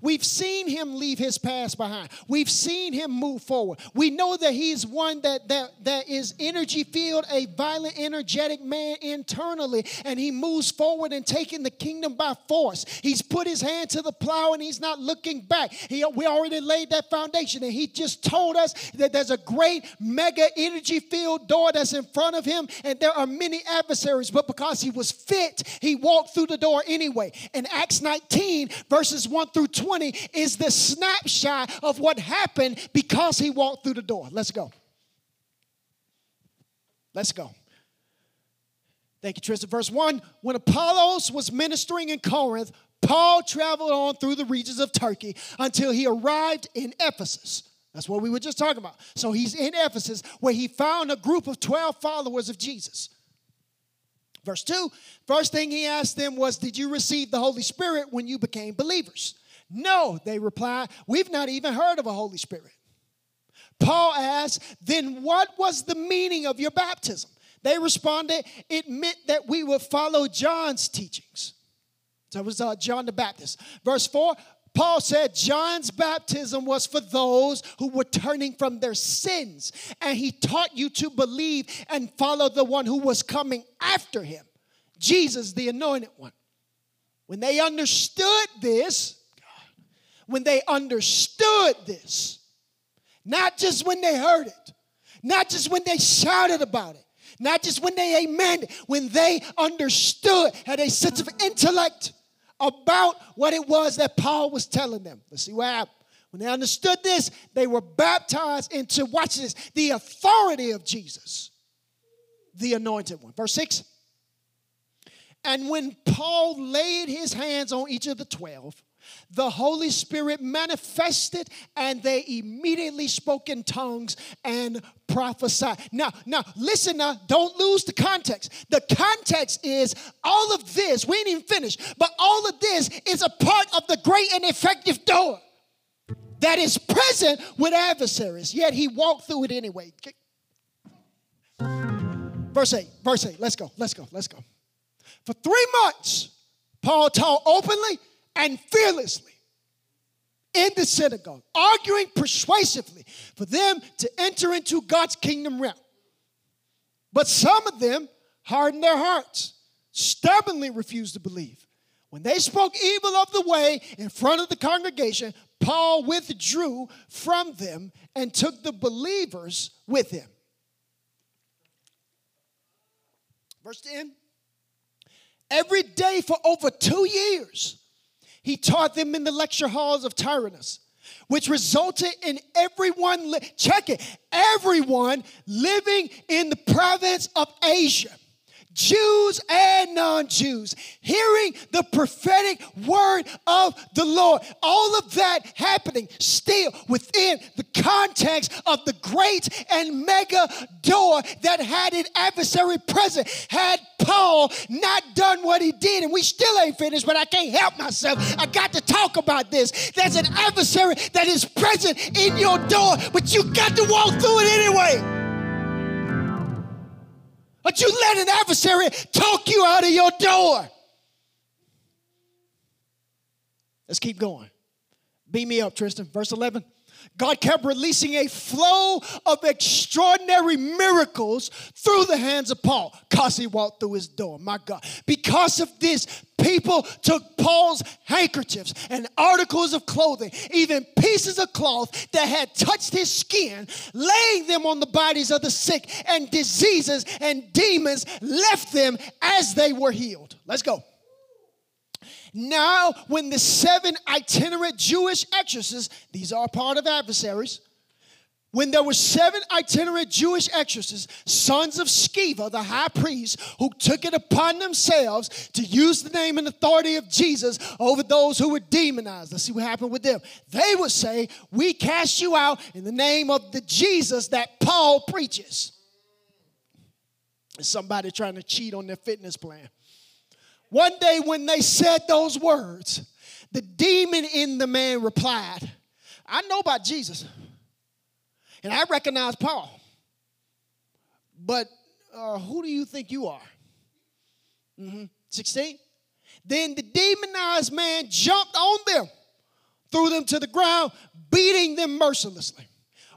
We've seen him leave his past behind. We've seen him move forward. We know that he's one that, that, that is energy filled, a violent, energetic man internally, and he moves forward and taking the kingdom by force. He's put his hand to the plow and he's not looking back. He, we already laid that foundation, and he just told us that there's a great, mega energy filled door that's in front of him, and there are many adversaries, but because he was fit, he walked through the door anyway. In Acts 19, verses 1 through 20, 20 is the snapshot of what happened because he walked through the door. Let's go. Let's go. Thank you, Tristan. Verse 1 When Apollos was ministering in Corinth, Paul traveled on through the regions of Turkey until he arrived in Ephesus. That's what we were just talking about. So he's in Ephesus where he found a group of 12 followers of Jesus. Verse 2 First thing he asked them was, Did you receive the Holy Spirit when you became believers? No, they reply, we've not even heard of a Holy Spirit. Paul asked, then what was the meaning of your baptism? They responded, it meant that we would follow John's teachings. So it was uh, John the Baptist. Verse 4, Paul said John's baptism was for those who were turning from their sins, and he taught you to believe and follow the one who was coming after him, Jesus, the anointed one. When they understood this, when they understood this. Not just when they heard it, not just when they shouted about it, not just when they amen, when they understood, had a sense of intellect about what it was that Paul was telling them. Let's see what happened. When they understood this, they were baptized into, watch this, the authority of Jesus, the anointed one. Verse 6. And when Paul laid his hands on each of the twelve, the Holy Spirit manifested and they immediately spoke in tongues and prophesied. Now, now listen now, don't lose the context. The context is all of this, we ain't even finished, but all of this is a part of the great and effective door that is present with adversaries, yet he walked through it anyway. Verse 8, verse 8, let's go, let's go, let's go. For three months, Paul taught openly and fearlessly in the synagogue, arguing persuasively for them to enter into God's kingdom realm. But some of them hardened their hearts, stubbornly refused to believe. When they spoke evil of the way in front of the congregation, Paul withdrew from them and took the believers with him. Verse 10 Every day for over two years, he taught them in the lecture halls of Tyrannus, which resulted in everyone, li- check it, everyone living in the province of Asia Jews and non Jews, hearing the prophetic word of the Lord. All of that happening still within the context of the great and mega door that had an adversary present. Had Paul not done what he did, and we still ain't finished, but I can't help myself. I got to talk about this. There's an adversary that is present in your door, but you got to walk through it anyway. But you let an adversary talk you out of your door. Let's keep going. Beam me up, Tristan. Verse 11. God kept releasing a flow of extraordinary miracles through the hands of Paul because he walked through his door. My God. Because of this, people took Paul's handkerchiefs and articles of clothing, even pieces of cloth that had touched his skin, laying them on the bodies of the sick, and diseases and demons left them as they were healed. Let's go. Now, when the seven itinerant Jewish exorcists, these are part of adversaries, when there were seven itinerant Jewish exorcists, sons of Sceva, the high priest, who took it upon themselves to use the name and authority of Jesus over those who were demonized. Let's see what happened with them. They would say, We cast you out in the name of the Jesus that Paul preaches. Somebody trying to cheat on their fitness plan. One day, when they said those words, the demon in the man replied, I know about Jesus, and I recognize Paul, but uh, who do you think you are? Mm-hmm. 16. Then the demonized man jumped on them, threw them to the ground, beating them mercilessly.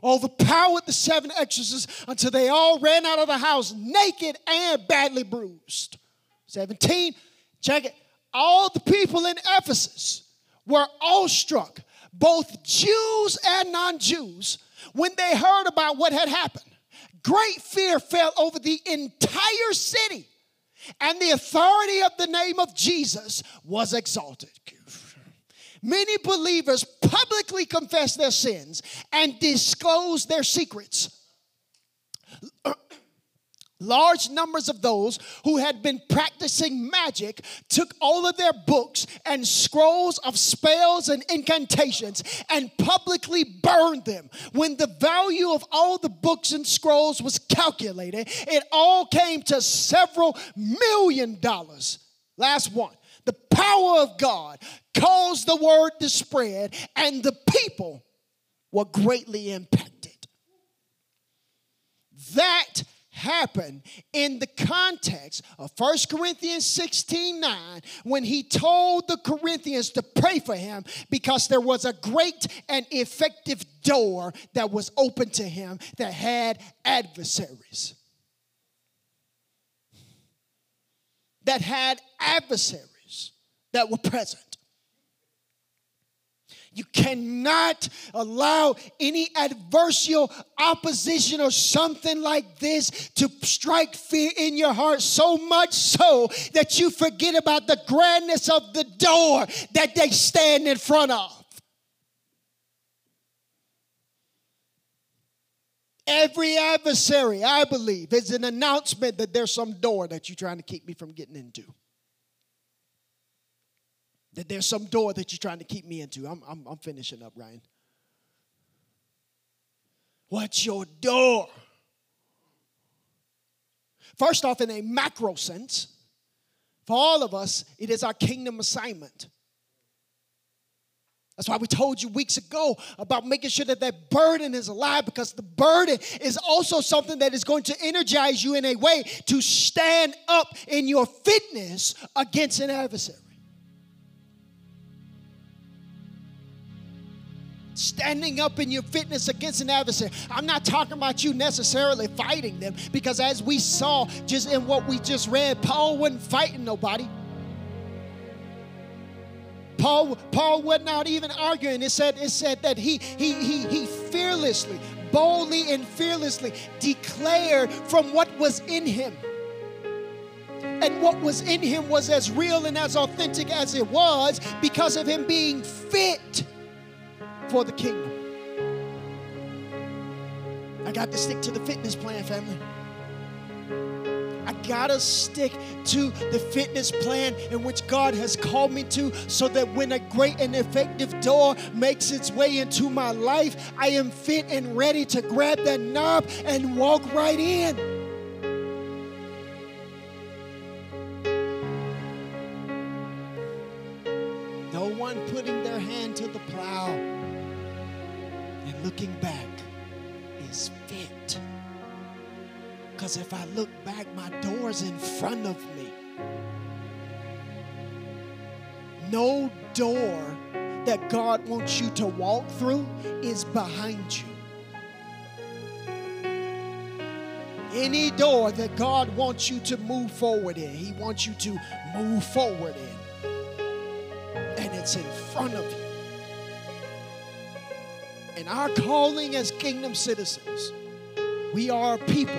Overpowered the seven exorcists until they all ran out of the house naked and badly bruised. 17 Check it. All the people in Ephesus were awestruck, both Jews and non Jews, when they heard about what had happened. Great fear fell over the entire city, and the authority of the name of Jesus was exalted. Many believers publicly confessed their sins and disclosed their secrets. Large numbers of those who had been practicing magic took all of their books and scrolls of spells and incantations and publicly burned them. When the value of all the books and scrolls was calculated, it all came to several million dollars. Last one. The power of God caused the word to spread, and the people were greatly impacted. That happen in the context of 1 Corinthians 16 9 when he told the Corinthians to pray for him because there was a great and effective door that was open to him that had adversaries. That had adversaries that were present. You cannot allow any adversarial opposition or something like this to strike fear in your heart so much so that you forget about the grandness of the door that they stand in front of. Every adversary, I believe, is an announcement that there's some door that you're trying to keep me from getting into that there's some door that you're trying to keep me into. I'm, I'm, I'm finishing up, Ryan. What's your door? First off, in a macro sense, for all of us, it is our kingdom assignment. That's why we told you weeks ago about making sure that that burden is alive because the burden is also something that is going to energize you in a way to stand up in your fitness against an adversary. Standing up in your fitness against an adversary. I'm not talking about you necessarily fighting them because as we saw just in what we just read, Paul wasn't fighting nobody. Paul, Paul was not even arguing. It said, it said that he, he, he, he fearlessly, boldly and fearlessly declared from what was in him. And what was in him was as real and as authentic as it was because of him being fit for the kingdom. I got to stick to the fitness plan, family. I gotta stick to the fitness plan in which God has called me to so that when a great and effective door makes its way into my life, I am fit and ready to grab that knob and walk right in. No door that God wants you to walk through is behind you. Any door that God wants you to move forward in, He wants you to move forward in. And it's in front of you. And our calling as kingdom citizens, we are people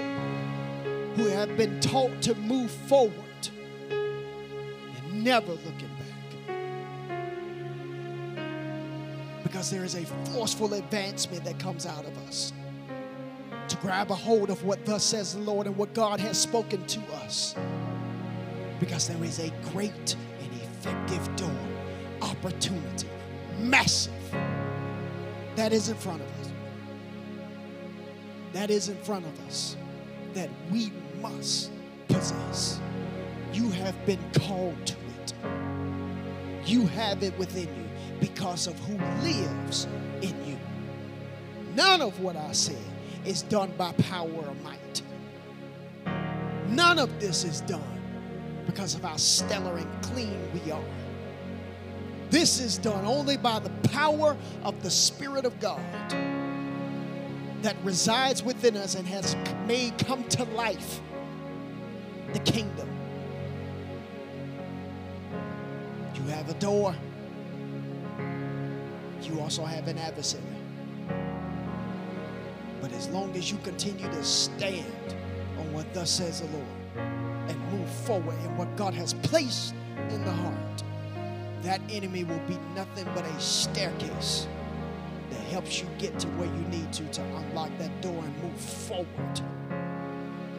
who have been taught to move forward and never looking back. Because there is a forceful advancement that comes out of us to grab a hold of what thus says the Lord and what God has spoken to us. Because there is a great and effective door, opportunity, massive, that is in front of us. That is in front of us that we must possess. You have been called to it. You have it within you because of who lives in you. None of what I said is done by power or might. None of this is done because of how stellar and clean we are. This is done only by the power of the Spirit of God that resides within us and has made come to life the kingdom. You have a door, you also have an adversary. But as long as you continue to stand on what thus says the Lord and move forward in what God has placed in the heart, that enemy will be nothing but a staircase that helps you get to where you need to to unlock that door and move forward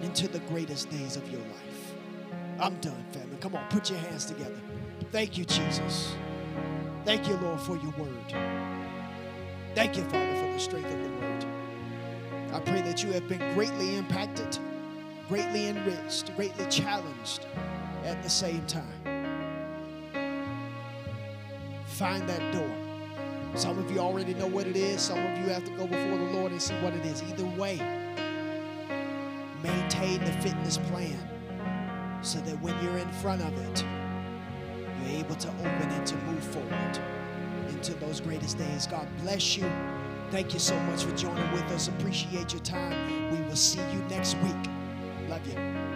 into the greatest days of your life. I'm done, family. Come on, put your hands together. Thank you, Jesus. Thank you, Lord, for your word. Thank you, Father, for the strength of the word. I pray that you have been greatly impacted, greatly enriched, greatly challenged at the same time. Find that door. Some of you already know what it is. Some of you have to go before the Lord and see what it is. Either way, maintain the fitness plan so that when you're in front of it, able to open and to move forward into those greatest days. God bless you. Thank you so much for joining with us. Appreciate your time. We will see you next week. Love you.